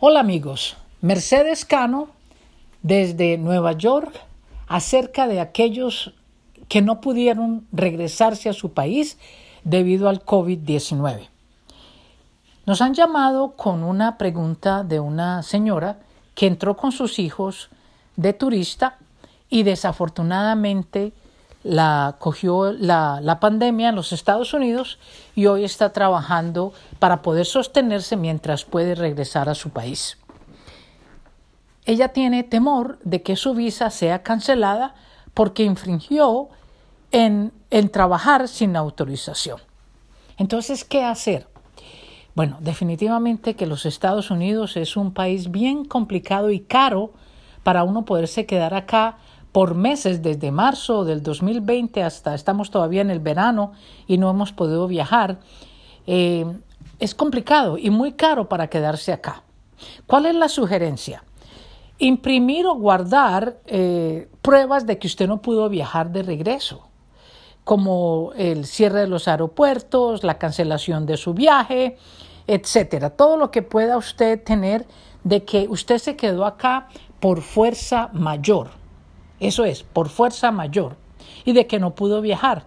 Hola amigos, Mercedes Cano desde Nueva York acerca de aquellos que no pudieron regresarse a su país debido al COVID-19. Nos han llamado con una pregunta de una señora que entró con sus hijos de turista y desafortunadamente la cogió la, la, pandemia en los Estados Unidos y hoy está trabajando para poder sostenerse mientras puede regresar a su país. Ella tiene temor de que su visa sea cancelada porque infringió en, en trabajar sin autorización. Entonces, ¿qué hacer? Bueno, definitivamente que los Estados Unidos es un país bien complicado y caro para uno poderse quedar acá por meses desde marzo del 2020 hasta estamos todavía en el verano y no hemos podido viajar. Eh, es complicado y muy caro para quedarse acá. ¿Cuál es la sugerencia? Imprimir o guardar eh, pruebas de que usted no pudo viajar de regreso, como el cierre de los aeropuertos, la cancelación de su viaje, etcétera. Todo lo que pueda usted tener de que usted se quedó acá por fuerza mayor. Eso es, por fuerza mayor. Y de que no pudo viajar.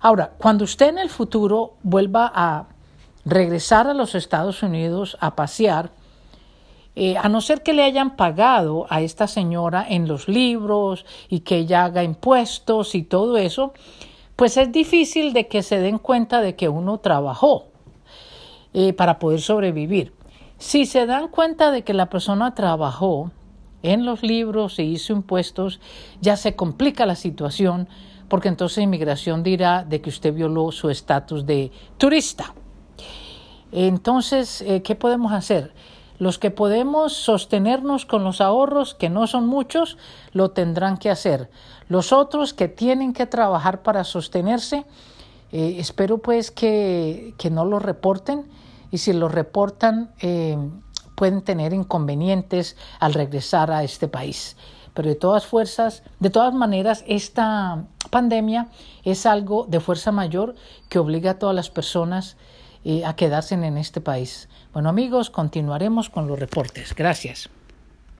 Ahora, cuando usted en el futuro vuelva a regresar a los Estados Unidos a pasear, eh, a no ser que le hayan pagado a esta señora en los libros y que ella haga impuestos y todo eso, pues es difícil de que se den cuenta de que uno trabajó eh, para poder sobrevivir. Si se dan cuenta de que la persona trabajó en los libros e hizo impuestos, ya se complica la situación porque entonces inmigración dirá de que usted violó su estatus de turista. Entonces, eh, ¿qué podemos hacer? Los que podemos sostenernos con los ahorros, que no son muchos, lo tendrán que hacer. Los otros que tienen que trabajar para sostenerse, eh, espero pues que, que, no lo reporten y si lo reportan, eh, pueden tener inconvenientes al regresar a este país. Pero de todas fuerzas, de todas maneras, esta pandemia es algo de fuerza mayor que obliga a todas las personas eh, a quedarse en este país. Bueno amigos, continuaremos con los reportes. Gracias.